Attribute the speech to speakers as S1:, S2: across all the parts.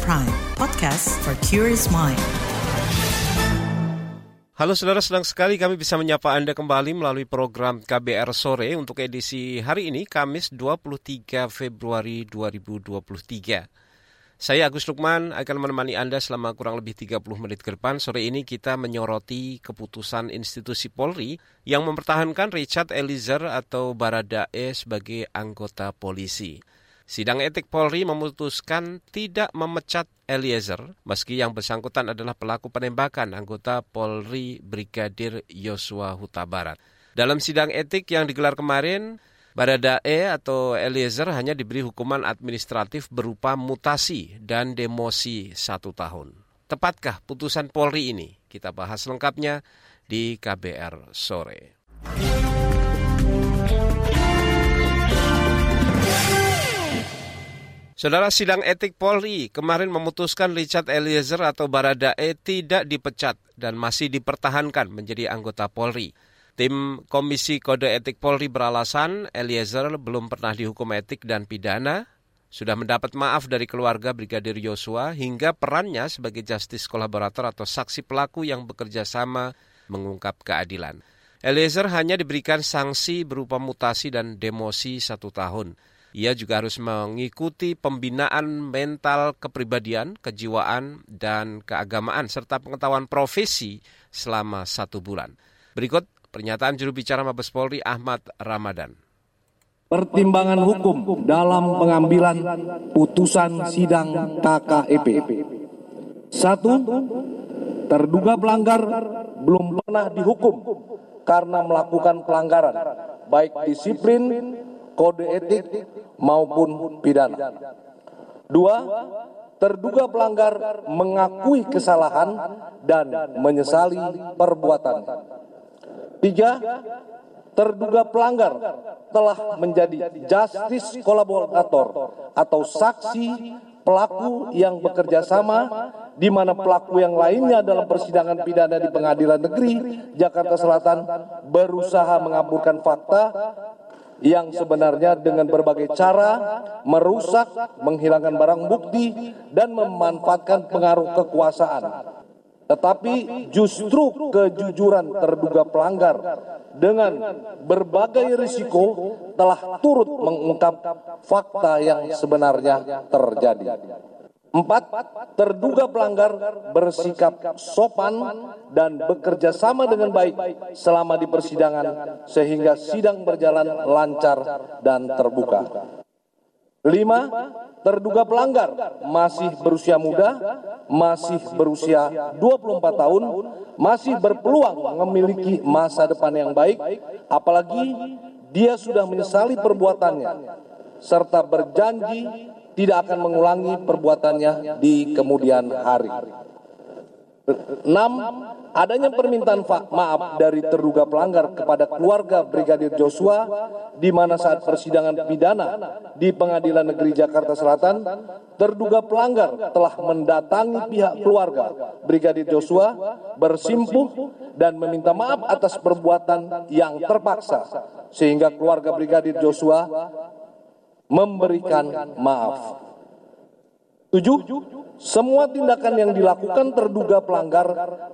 S1: Prime, podcast for curious mind.
S2: Halo saudara, senang sekali kami bisa menyapa Anda kembali melalui program KBR Sore untuk edisi hari ini, Kamis 23 Februari 2023. Saya Agus Lukman akan menemani Anda selama kurang lebih 30 menit ke depan. Sore ini kita menyoroti keputusan institusi Polri yang mempertahankan Richard Eliezer atau Baradae sebagai anggota polisi. Sidang etik Polri memutuskan tidak memecat Eliezer meski yang bersangkutan adalah pelaku penembakan anggota Polri Brigadir Yosua Huta Barat. Dalam sidang etik yang digelar kemarin, Baradae atau Eliezer hanya diberi hukuman administratif berupa mutasi dan demosi satu tahun. Tepatkah putusan Polri ini? Kita bahas lengkapnya di KBR sore. Saudara sidang etik Polri kemarin memutuskan Richard Eliezer atau Baradae tidak dipecat dan masih dipertahankan menjadi anggota Polri. Tim Komisi Kode Etik Polri beralasan Eliezer belum pernah dihukum etik dan pidana, sudah mendapat maaf dari keluarga Brigadir Yosua hingga perannya sebagai justice kolaborator atau saksi pelaku yang bekerja sama mengungkap keadilan. Eliezer hanya diberikan sanksi berupa mutasi dan demosi satu tahun. Ia juga harus mengikuti pembinaan mental kepribadian, kejiwaan, dan keagamaan, serta pengetahuan profesi selama satu bulan. Berikut Pernyataan juru bicara Mabes Polri Ahmad Ramadan.
S3: Pertimbangan hukum dalam pengambilan putusan sidang KKEP. Satu, terduga pelanggar belum pernah dihukum karena melakukan pelanggaran, baik disiplin, kode etik, maupun pidana. Dua, terduga pelanggar mengakui kesalahan dan menyesali perbuatan. Tiga, terduga pelanggar telah menjadi justice kolaborator atau saksi pelaku yang bekerja sama di mana pelaku yang lainnya dalam persidangan pidana di pengadilan negeri Jakarta Selatan berusaha mengaburkan fakta yang sebenarnya dengan berbagai cara merusak, menghilangkan barang bukti, dan memanfaatkan pengaruh kekuasaan tetapi justru kejujuran terduga pelanggar dengan berbagai risiko telah turut mengungkap fakta yang sebenarnya terjadi. Empat, terduga pelanggar bersikap sopan dan bekerja sama dengan baik selama di persidangan sehingga sidang berjalan lancar dan terbuka. Lima, terduga pelanggar masih berusia muda, masih berusia 24 tahun, masih berpeluang memiliki masa depan yang baik, apalagi dia sudah menyesali perbuatannya, serta berjanji tidak akan mengulangi perbuatannya di kemudian hari. Enam, adanya permintaan maaf dari terduga pelanggar kepada keluarga Brigadir Joshua di mana saat persidangan pidana di Pengadilan Negeri Jakarta Selatan, terduga pelanggar telah mendatangi pihak keluarga Brigadir Joshua bersimpuh dan meminta maaf atas perbuatan yang terpaksa sehingga keluarga Brigadir Joshua memberikan maaf. Tujuh, semua tindakan yang dilakukan terduga pelanggar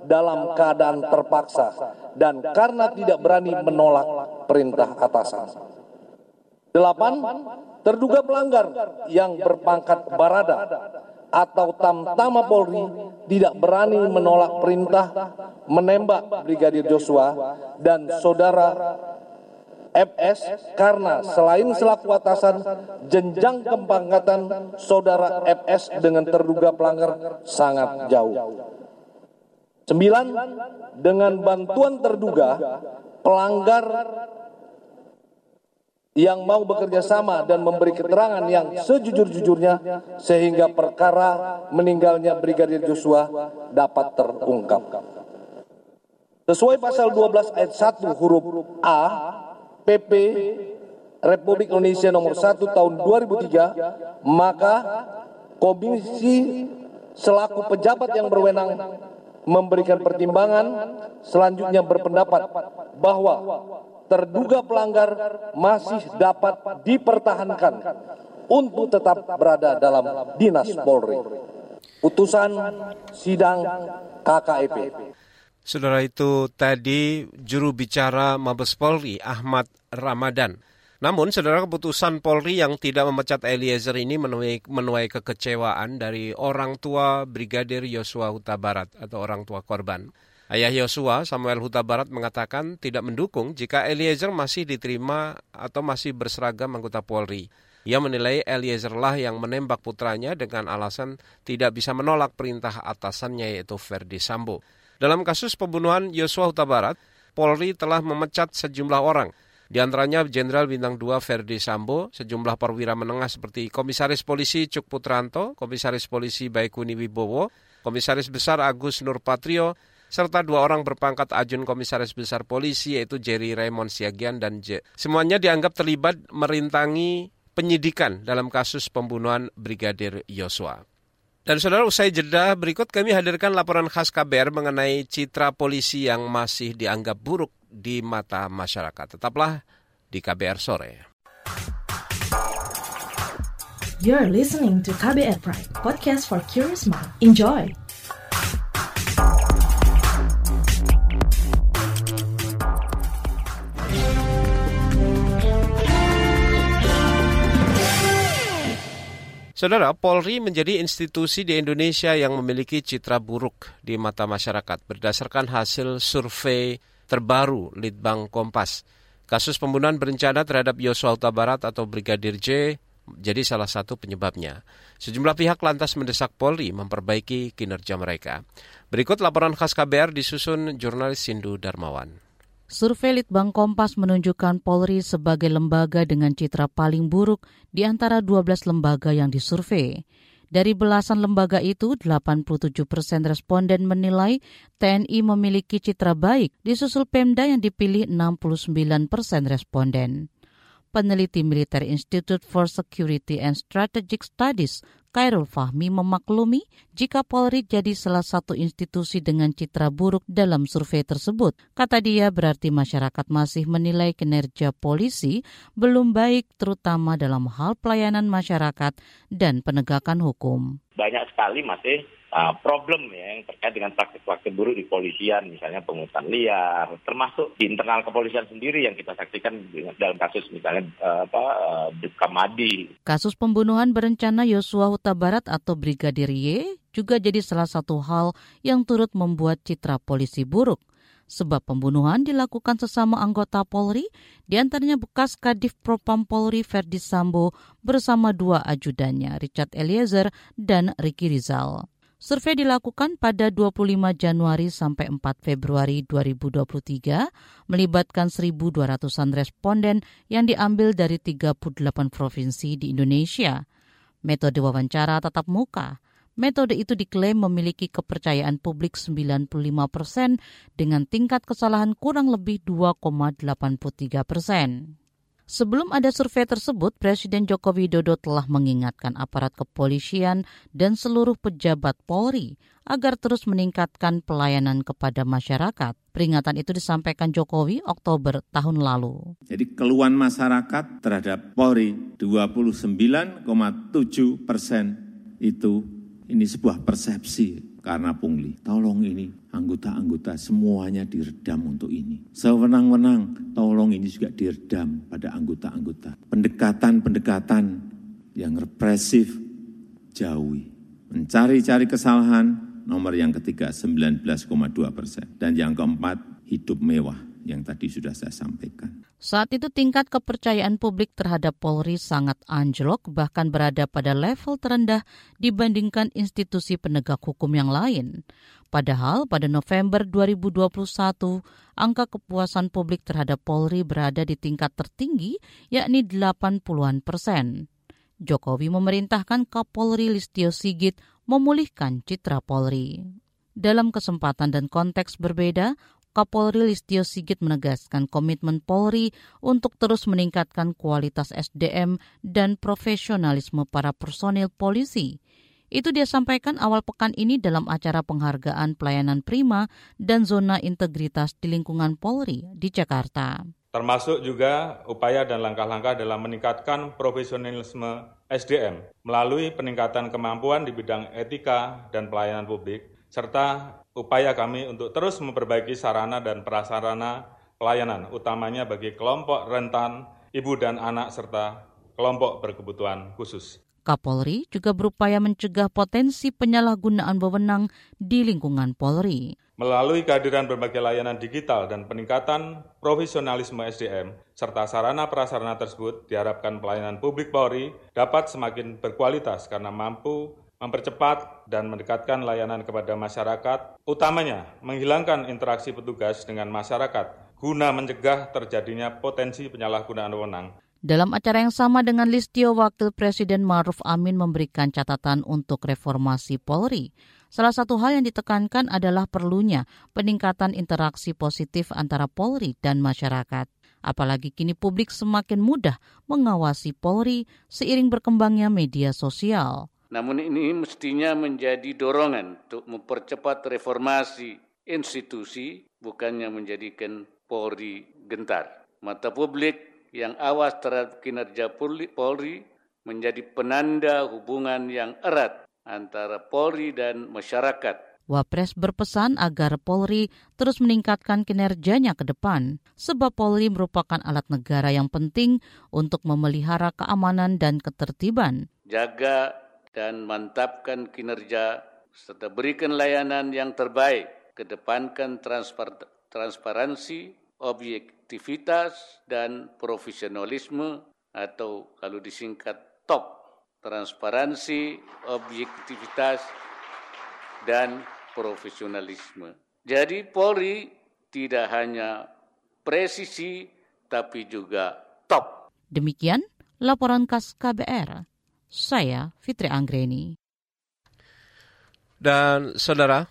S3: dalam keadaan terpaksa dan karena tidak berani menolak perintah atasan. Delapan, terduga pelanggar yang berpangkat barada atau tamtama Polri tidak berani menolak perintah menembak Brigadir Joshua dan saudara FS karena selain selaku atasan jenjang kepangkatan saudara FS dengan terduga pelanggar sangat jauh. Sembilan, dengan bantuan terduga pelanggar yang mau bekerja sama dan memberi keterangan yang sejujur-jujurnya sehingga perkara meninggalnya Brigadir Joshua dapat terungkap. Sesuai pasal 12 ayat 1 huruf A PP Republik Indonesia nomor 1 tahun 2003, maka komisi selaku pejabat yang berwenang memberikan pertimbangan selanjutnya berpendapat bahwa terduga pelanggar masih dapat dipertahankan untuk tetap berada dalam dinas Polri. Putusan sidang KKEP.
S2: Saudara itu tadi juru bicara Mabes Polri Ahmad Ramadan. Namun, saudara keputusan Polri yang tidak memecat Eliezer ini menuai, menuai kekecewaan dari orang tua Brigadir Yosua Huta Barat atau orang tua korban. Ayah Yosua, Samuel Huta Barat mengatakan tidak mendukung jika Eliezer masih diterima atau masih berseragam anggota Polri. Ia menilai Eliezer lah yang menembak putranya dengan alasan tidak bisa menolak perintah atasannya yaitu Ferdi Sambo. Dalam kasus pembunuhan Yosua Huta Barat, Polri telah memecat sejumlah orang, di antaranya Jenderal Bintang 2 Ferdi Sambo, sejumlah perwira menengah seperti Komisaris Polisi Cuk Putranto, Komisaris Polisi Baikuni Wibowo, Komisaris Besar Agus Nurpatrio, serta dua orang berpangkat ajun Komisaris Besar Polisi yaitu Jerry Raymond Siagian dan J. Semuanya dianggap terlibat merintangi penyidikan dalam kasus pembunuhan Brigadir Yosua. Dan saudara usai jeda berikut kami hadirkan laporan khas KBR mengenai citra polisi yang masih dianggap buruk di mata masyarakat. Tetaplah di KBR sore.
S1: You're listening to KBR Pride, podcast for curious mind. Enjoy.
S2: Saudara, Polri menjadi institusi di Indonesia yang memiliki citra buruk di mata masyarakat berdasarkan hasil survei terbaru Litbang Kompas. Kasus pembunuhan berencana terhadap Yosua Huta Barat atau Brigadir J jadi salah satu penyebabnya. Sejumlah pihak lantas mendesak Polri memperbaiki kinerja mereka. Berikut laporan khas KBR disusun jurnalis Sindu Darmawan.
S4: Survei Litbang Kompas menunjukkan Polri sebagai lembaga dengan citra paling buruk di antara 12 lembaga yang disurvei. Dari belasan lembaga itu, 87 persen responden menilai TNI memiliki citra baik, disusul Pemda yang dipilih 69 persen responden. Peneliti Military Institute for Security and Strategic Studies, Khairul Fahmi memaklumi jika Polri jadi salah satu institusi dengan citra buruk dalam survei tersebut. Kata dia berarti masyarakat masih menilai kinerja polisi belum baik terutama dalam hal pelayanan masyarakat dan penegakan hukum.
S5: Banyak sekali masih uh, problem ya yang terkait dengan praktik-praktik buruk di polisian, misalnya pengurusan liar, termasuk di internal kepolisian sendiri yang kita saksikan dalam kasus misalnya uh, apa uh, Madi.
S4: Kasus pembunuhan berencana Yosua Huta Barat atau Brigadir Y juga jadi salah satu hal yang turut membuat citra polisi buruk sebab pembunuhan dilakukan sesama anggota Polri, di antaranya bekas Kadif Propam Polri Verdi Sambo bersama dua ajudannya Richard Eliezer dan Ricky Rizal. Survei dilakukan pada 25 Januari sampai 4 Februari 2023 melibatkan 1.200-an responden yang diambil dari 38 provinsi di Indonesia. Metode wawancara tatap muka. Metode itu diklaim memiliki kepercayaan publik 95 persen dengan tingkat kesalahan kurang lebih 2,83 persen. Sebelum ada survei tersebut, Presiden Joko Widodo telah mengingatkan aparat kepolisian dan seluruh pejabat Polri agar terus meningkatkan pelayanan kepada masyarakat. Peringatan itu disampaikan Jokowi Oktober tahun lalu.
S6: Jadi keluhan masyarakat terhadap Polri 29,7 persen itu ini sebuah persepsi karena pungli. Tolong ini anggota-anggota semuanya diredam untuk ini. Sewenang-wenang, tolong ini juga diredam pada anggota-anggota. Pendekatan-pendekatan yang represif jauhi. Mencari-cari kesalahan, nomor yang ketiga 19,2 persen. Dan yang keempat, hidup mewah yang tadi sudah saya sampaikan.
S4: Saat itu tingkat kepercayaan publik terhadap Polri sangat anjlok bahkan berada pada level terendah dibandingkan institusi penegak hukum yang lain. Padahal pada November 2021, angka kepuasan publik terhadap Polri berada di tingkat tertinggi yakni 80-an persen. Jokowi memerintahkan Kapolri Listio Sigit memulihkan citra Polri. Dalam kesempatan dan konteks berbeda, Kapolri Listio Sigit menegaskan komitmen Polri untuk terus meningkatkan kualitas SDM dan profesionalisme para personil polisi. Itu dia sampaikan awal pekan ini dalam acara penghargaan pelayanan prima dan zona integritas di lingkungan Polri di Jakarta.
S7: termasuk juga upaya dan langkah-langkah dalam meningkatkan profesionalisme SDM melalui peningkatan kemampuan di bidang etika dan pelayanan publik, serta upaya kami untuk terus memperbaiki sarana dan prasarana pelayanan, utamanya bagi kelompok rentan, ibu dan anak, serta kelompok berkebutuhan khusus.
S4: Kapolri juga berupaya mencegah potensi penyalahgunaan wewenang di lingkungan Polri.
S7: Melalui kehadiran berbagai layanan digital dan peningkatan profesionalisme SDM, serta sarana prasarana tersebut, diharapkan pelayanan publik Polri dapat semakin berkualitas karena mampu mempercepat dan mendekatkan layanan kepada masyarakat, utamanya menghilangkan interaksi petugas dengan masyarakat, guna mencegah terjadinya potensi penyalahgunaan wewenang.
S4: Dalam acara yang sama dengan Listio, Wakil Presiden Maruf Amin memberikan catatan untuk reformasi Polri. Salah satu hal yang ditekankan adalah perlunya peningkatan interaksi positif antara Polri dan masyarakat. Apalagi kini publik semakin mudah mengawasi Polri seiring berkembangnya media sosial.
S8: Namun ini mestinya menjadi dorongan untuk mempercepat reformasi institusi, bukannya menjadikan Polri gentar. Mata publik yang awas terhadap kinerja Polri menjadi penanda hubungan yang erat antara Polri dan masyarakat.
S4: Wapres berpesan agar Polri terus meningkatkan kinerjanya ke depan, sebab Polri merupakan alat negara yang penting untuk memelihara keamanan dan ketertiban.
S8: Jaga dan mantapkan kinerja serta berikan layanan yang terbaik, kedepankan transpar transparansi, objektivitas, dan profesionalisme atau kalau disingkat TOP transparansi, objektivitas, dan profesionalisme. Jadi Polri tidak hanya presisi, tapi juga top.
S4: Demikian laporan khas KBR. Saya Fitri Anggreni.
S2: Dan saudara,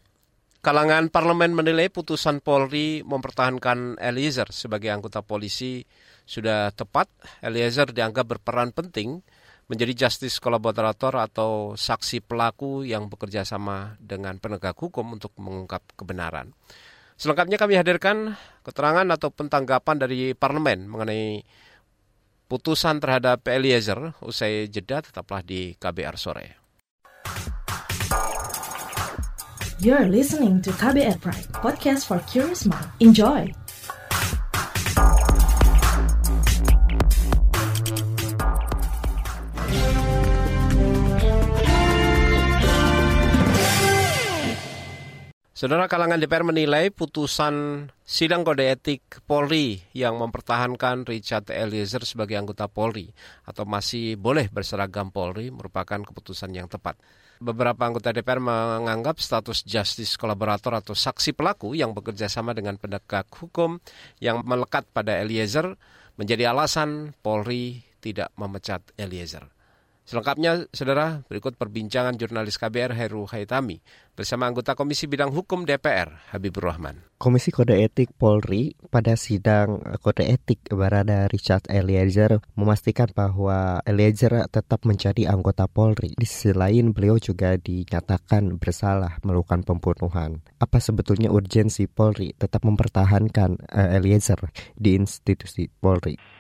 S2: kalangan parlemen menilai putusan Polri mempertahankan Eliezer sebagai anggota polisi sudah tepat. Eliezer dianggap berperan penting menjadi justice kolaborator atau saksi pelaku yang bekerja sama dengan penegak hukum untuk mengungkap kebenaran. Selengkapnya kami hadirkan keterangan atau pentanggapan dari parlemen mengenai putusan terhadap Eliezer usai jeda tetaplah di KBR sore.
S1: You're listening to KBR Pride, podcast for curious mind. Enjoy!
S2: Saudara kalangan DPR menilai putusan sidang kode etik Polri yang mempertahankan Richard Eliezer sebagai anggota Polri atau masih boleh berseragam Polri merupakan keputusan yang tepat. Beberapa anggota DPR menganggap status justice kolaborator atau saksi pelaku yang bekerja sama dengan penegak hukum yang melekat pada Eliezer menjadi alasan Polri tidak memecat Eliezer. Selengkapnya, saudara, berikut perbincangan jurnalis KBR Heru Haitami bersama anggota Komisi Bidang Hukum DPR, Habibur Rahman.
S9: Komisi Kode Etik Polri pada sidang Kode Etik Barada Richard Eliezer memastikan bahwa Eliezer tetap menjadi anggota Polri. Di sisi lain, beliau juga dinyatakan bersalah melakukan pembunuhan. Apa sebetulnya urgensi Polri tetap mempertahankan uh, Eliezer di institusi Polri?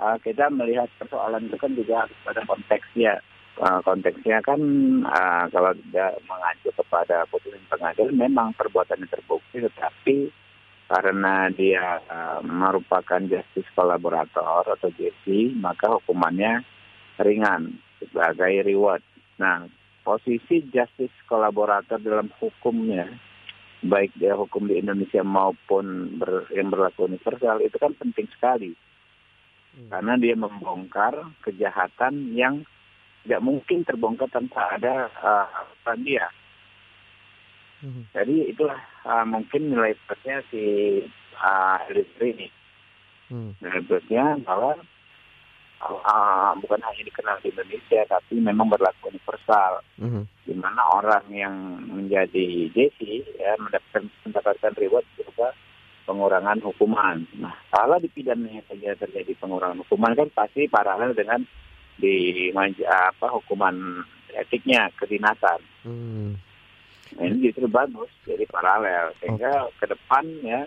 S10: Uh, kita melihat persoalan itu kan juga pada konteksnya. Uh, konteksnya kan uh, kalau tidak mengacu kepada putusan pengadilan memang perbuatannya terbukti, tetapi karena dia uh, merupakan justice kolaborator atau JC, maka hukumannya ringan sebagai reward. Nah, posisi justice kolaborator dalam hukumnya, baik dia hukum di Indonesia maupun ber, yang berlaku universal, itu kan penting sekali Hmm. karena dia membongkar kejahatan yang tidak mungkin terbongkar tanpa ada uh, dia. Hmm. Jadi itulah uh, mungkin nilai plusnya si uh, ini. Hmm. Nilai plusnya bahwa uh, bukan hanya dikenal di Indonesia, tapi memang berlaku universal. Hmm. Di mana orang yang menjadi JC ya mendapatkan mendapatkan reward berupa pengurangan hukuman. Nah, kalau di pidananya saja terjadi pengurangan hukuman kan pasti paralel dengan di apa hukuman etiknya kedinasan. Hmm. Nah, ini justru bagus jadi paralel sehingga oh. ke depan ya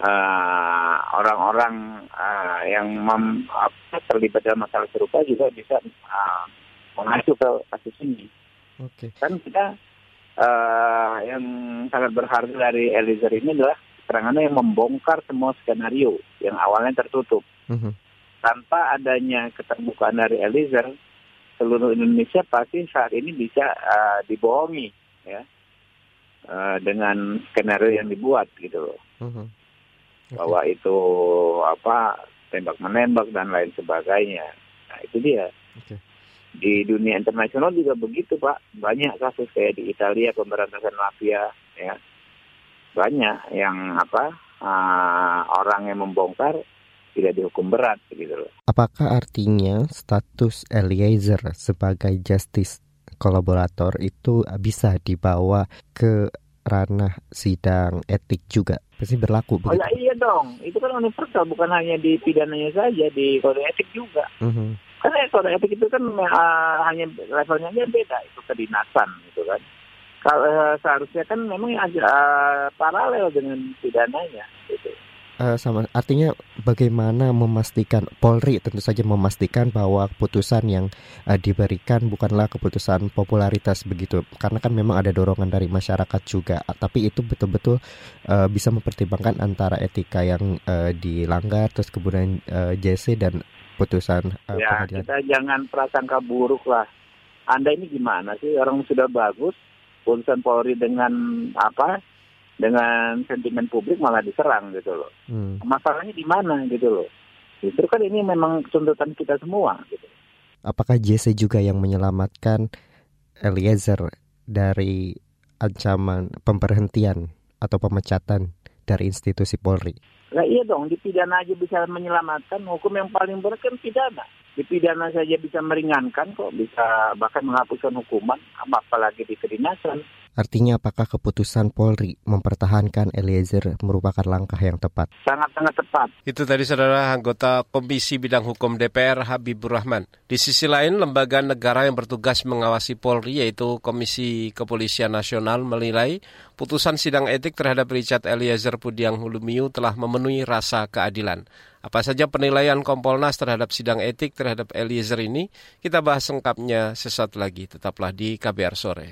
S10: uh, orang-orang uh, yang mem, uh, terlibat dalam masalah serupa juga bisa uh, mengacu ke kasus ini.
S9: Oke. Okay.
S10: Kan kita uh, yang sangat berharga dari Eliezer ini adalah keterangannya yang membongkar semua skenario yang awalnya tertutup. -huh. Tanpa adanya keterbukaan dari Eliezer, seluruh Indonesia pasti saat ini bisa uh, dibohongi, ya, uh, dengan skenario yang dibuat gitu loh. -huh okay. bahwa itu apa tembak menembak dan lain sebagainya. Nah itu dia. Okay. Di dunia internasional juga begitu pak, banyak kasus kayak di Italia pemberantasan mafia, ya banyak yang apa uh, orang yang membongkar tidak dihukum berat gitu loh.
S9: Apakah artinya status Eliezer sebagai justice kolaborator itu bisa dibawa ke ranah sidang etik juga pasti berlaku
S10: begitu? Oh ya iya dong, itu kan universal bukan hanya di pidananya saja di kode etik juga. -huh. Karena kode etik itu kan uh, hanya levelnya aja beda itu kedinasan gitu kan. Kalau uh, seharusnya kan memang uh, paralel dengan pidananya gitu
S9: uh, sama artinya bagaimana memastikan Polri tentu saja memastikan bahwa keputusan yang uh, diberikan bukanlah keputusan popularitas begitu karena kan memang ada dorongan dari masyarakat juga tapi itu betul-betul uh, bisa mempertimbangkan antara etika yang uh, dilanggar terus kemudian uh, JC dan putusan
S10: uh, ya, pengadilan. kita jangan prasangka buruk lah. Anda ini gimana sih orang sudah bagus putusan Polri dengan apa dengan sentimen publik malah diserang gitu loh. Hmm. Masalahnya di mana gitu loh. Justru kan ini memang tuntutan kita semua gitu.
S9: Apakah JC juga yang menyelamatkan Eliezer dari ancaman pemberhentian atau pemecatan dari institusi Polri?
S10: Nah iya dong, di pidana aja bisa menyelamatkan. Hukum yang paling berat kan pidana. Di pidana saja bisa meringankan kok, bisa bahkan menghapuskan hukuman, apalagi di kedinasan.
S9: Artinya apakah keputusan Polri mempertahankan Eliezer merupakan langkah yang tepat?
S10: Sangat-sangat tepat.
S2: Itu tadi saudara anggota Komisi Bidang Hukum DPR Habibur Rahman. Di sisi lain, lembaga negara yang bertugas mengawasi Polri yaitu Komisi Kepolisian Nasional menilai putusan sidang etik terhadap Richard Eliezer Pudiang Hulumiu telah memenuhi rasa keadilan. Apa saja penilaian Kompolnas terhadap sidang etik terhadap Eliezer ini? Kita bahas lengkapnya sesaat lagi. Tetaplah di KBR Sore.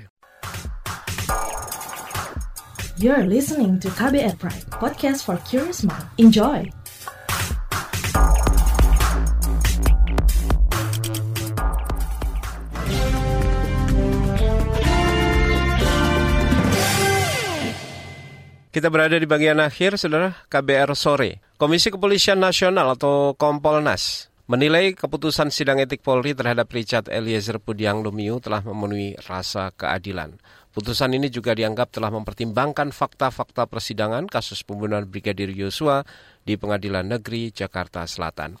S1: You're listening to KBR Pride, podcast for curious mind. Enjoy!
S2: Kita berada di bagian akhir, saudara, KBR Sore. Komisi Kepolisian Nasional atau Kompolnas menilai keputusan sidang etik Polri terhadap Richard Eliezer Pudiang Lumiu telah memenuhi rasa keadilan. Putusan ini juga dianggap telah mempertimbangkan fakta-fakta persidangan kasus pembunuhan Brigadir Yosua di Pengadilan Negeri Jakarta Selatan.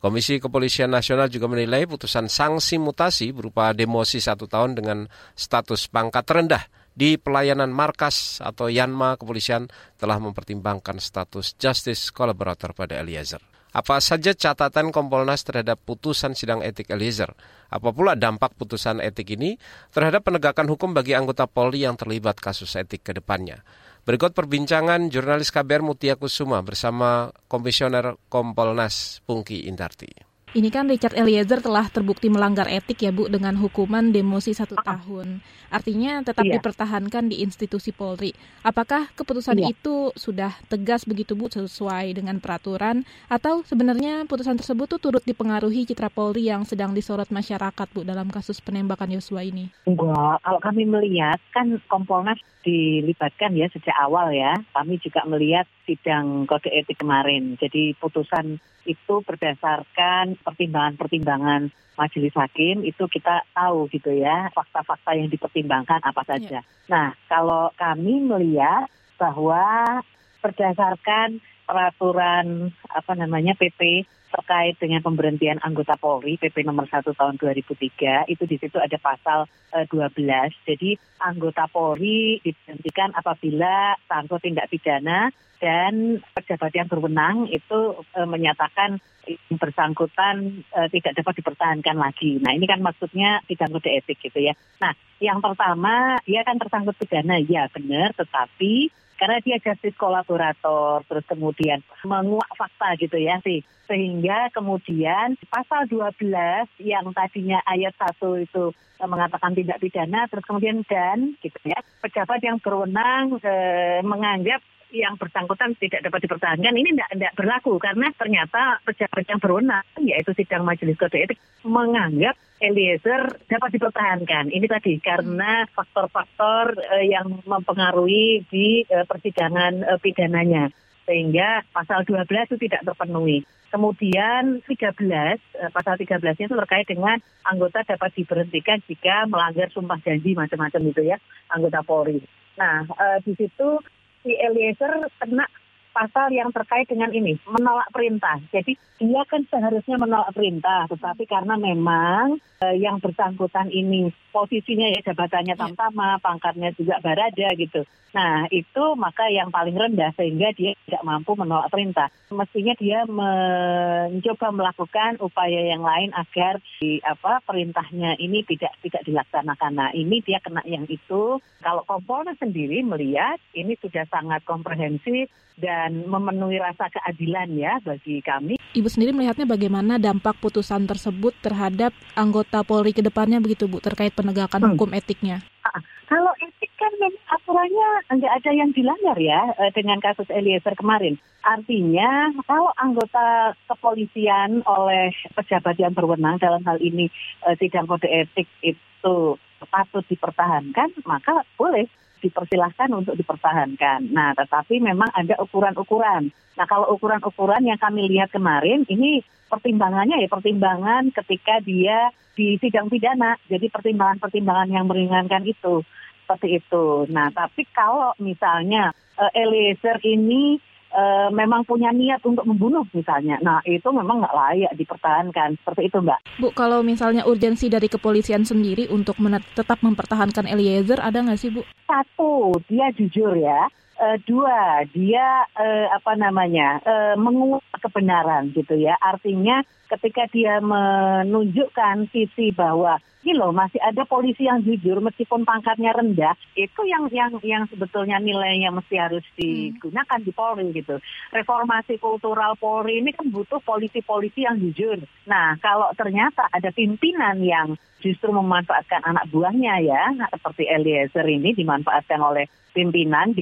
S2: Komisi Kepolisian Nasional juga menilai putusan sanksi mutasi berupa demosi satu tahun dengan status pangkat rendah di pelayanan markas atau Yanma Kepolisian telah mempertimbangkan status justice kolaborator pada Eliezer. Apa saja catatan Kompolnas terhadap putusan sidang etik Eliezer? Apa pula dampak putusan etik ini terhadap penegakan hukum bagi anggota Polri yang terlibat kasus etik ke depannya? Berikut perbincangan jurnalis KBR Mutia Kusuma bersama Komisioner Kompolnas Pungki Indarti.
S11: Ini kan Richard Eliezer telah terbukti melanggar etik ya Bu dengan hukuman demosi satu ah. tahun. Artinya tetap iya. dipertahankan di institusi Polri. Apakah keputusan iya. itu sudah tegas begitu Bu sesuai dengan peraturan atau sebenarnya putusan tersebut tuh turut dipengaruhi citra Polri yang sedang disorot masyarakat Bu dalam kasus penembakan Yosua ini?
S12: Enggak, kalau kami melihat kan Kompolnas dilibatkan ya sejak awal ya. Kami juga melihat sidang kode etik kemarin. Jadi putusan itu berdasarkan pertimbangan-pertimbangan majelis hakim itu kita tahu gitu ya fakta-fakta yang dipertimbangkan apa saja. Ya. Nah kalau kami melihat bahwa berdasarkan peraturan apa namanya PP terkait dengan pemberhentian anggota Polri PP nomor 1 tahun 2003 itu di situ ada pasal e, eh, 12. Jadi anggota Polri diberhentikan apabila tanpa tindak pidana dan pejabat yang berwenang itu e, menyatakan yang bersangkutan e, tidak dapat dipertahankan lagi. Nah ini kan maksudnya tidak kode etik gitu ya. Nah yang pertama dia kan tersangkut pidana ya benar, tetapi karena dia justice kolaborator, terus kemudian menguak fakta gitu ya sih. Sehingga kemudian pasal 12 yang tadinya ayat 1 itu mengatakan tindak pidana, terus kemudian dan gitu ya, pejabat yang berwenang eh, menganggap yang bersangkutan tidak dapat dipertahankan ini tidak, berlaku karena ternyata pejabat yang berwenang yaitu sidang majelis kode etik menganggap Eliezer dapat dipertahankan. Ini tadi karena faktor-faktor uh, yang mempengaruhi di uh, persidangan uh, pidananya sehingga pasal 12 itu tidak terpenuhi. Kemudian 13, pasal 13-nya itu terkait dengan anggota dapat diberhentikan jika melanggar sumpah janji macam-macam gitu ya, anggota Polri. Nah, di situ si Eliezer kena pasal yang terkait dengan ini, menolak perintah. Jadi dia kan seharusnya menolak perintah, tetapi karena memang eh, yang bersangkutan ini posisinya ya jabatannya ya. tamtama, pangkatnya juga barada gitu. Nah itu maka yang paling rendah sehingga dia tidak mampu menolak perintah. Mestinya dia mencoba melakukan upaya yang lain agar di apa perintahnya ini tidak tidak dilaksanakan. Nah ini dia kena yang itu. Kalau Kompolnas sendiri melihat ini sudah sangat komprehensif dan memenuhi rasa keadilan ya bagi kami.
S11: Ibu sendiri melihatnya bagaimana dampak putusan tersebut terhadap anggota Polri ke depannya begitu Bu terkait penegakan hmm. hukum etiknya?
S12: Ah, kalau etik kan aturannya nggak ada yang dilanggar ya eh, dengan kasus Eliezer kemarin. Artinya kalau anggota kepolisian oleh pejabat yang berwenang dalam hal ini eh, sidang kode etik itu patut dipertahankan, maka boleh dipersilahkan untuk dipertahankan. Nah, tetapi memang ada ukuran-ukuran. Nah, kalau ukuran-ukuran yang kami lihat kemarin, ini pertimbangannya ya pertimbangan ketika dia di sidang pidana. Jadi pertimbangan-pertimbangan yang meringankan itu. Seperti itu. Nah, tapi kalau misalnya uh, Eliezer ini e, memang punya niat untuk membunuh misalnya. Nah itu memang nggak layak dipertahankan seperti itu mbak.
S11: Bu kalau misalnya urgensi dari kepolisian sendiri untuk tetap mempertahankan Eliezer ada nggak sih bu?
S12: Satu dia jujur ya. Uh, dua, dia uh, apa namanya uh, menguak kebenaran gitu ya. Artinya ketika dia menunjukkan sisi bahwa ini loh masih ada polisi yang jujur meskipun pangkatnya rendah itu yang yang yang sebetulnya nilainya mesti harus hmm. digunakan di Polri gitu reformasi kultural Polri ini kan butuh polisi-polisi yang jujur nah kalau ternyata ada pimpinan yang justru memanfaatkan anak buahnya ya seperti Eliezer ini dimanfaatkan oleh pimpinan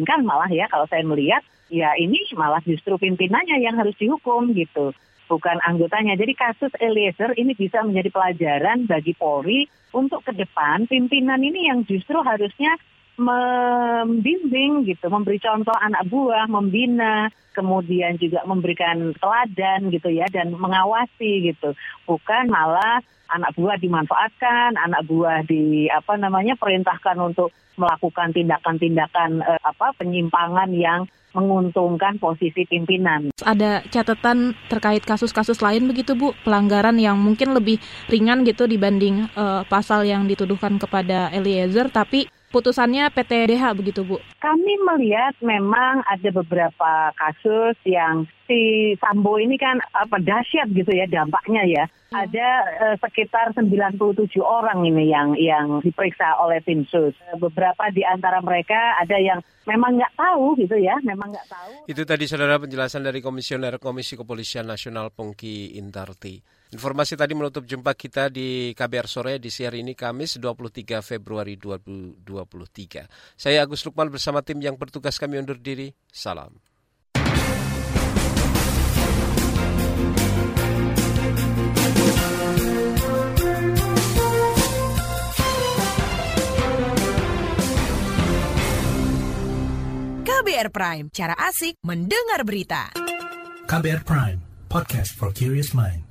S12: dikorbankan malah ya kalau saya melihat ya ini malah justru pimpinannya yang harus dihukum gitu bukan anggotanya. Jadi kasus Eliezer ini bisa menjadi pelajaran bagi Polri untuk ke depan pimpinan ini yang justru harusnya membimbing gitu, memberi contoh anak buah, membina, kemudian juga memberikan teladan gitu ya dan mengawasi gitu. Bukan malah anak buah dimanfaatkan, anak buah di apa namanya perintahkan untuk melakukan tindakan-tindakan eh, apa penyimpangan yang menguntungkan posisi pimpinan.
S11: Ada catatan terkait kasus-kasus lain begitu Bu, pelanggaran yang mungkin lebih ringan gitu dibanding uh, pasal yang dituduhkan kepada Eliezer tapi putusannya PTDH begitu Bu?
S12: Kami melihat memang ada beberapa kasus yang si Sambo ini kan apa dahsyat gitu ya dampaknya ya. Hmm. Ada eh, sekitar 97 orang ini yang yang diperiksa oleh tim sus. Beberapa di antara mereka ada yang memang nggak tahu gitu ya, memang nggak tahu.
S2: Itu tadi saudara penjelasan dari Komisioner Komisi Kepolisian Nasional Pongki Intarti. Informasi tadi menutup jumpa kita di KBR Sore di siang ini Kamis 23 Februari 2023. Saya Agus Lukman bersama tim yang bertugas kami undur diri. Salam.
S13: KBR Prime, cara asik mendengar berita.
S14: KBR Prime, podcast for curious mind.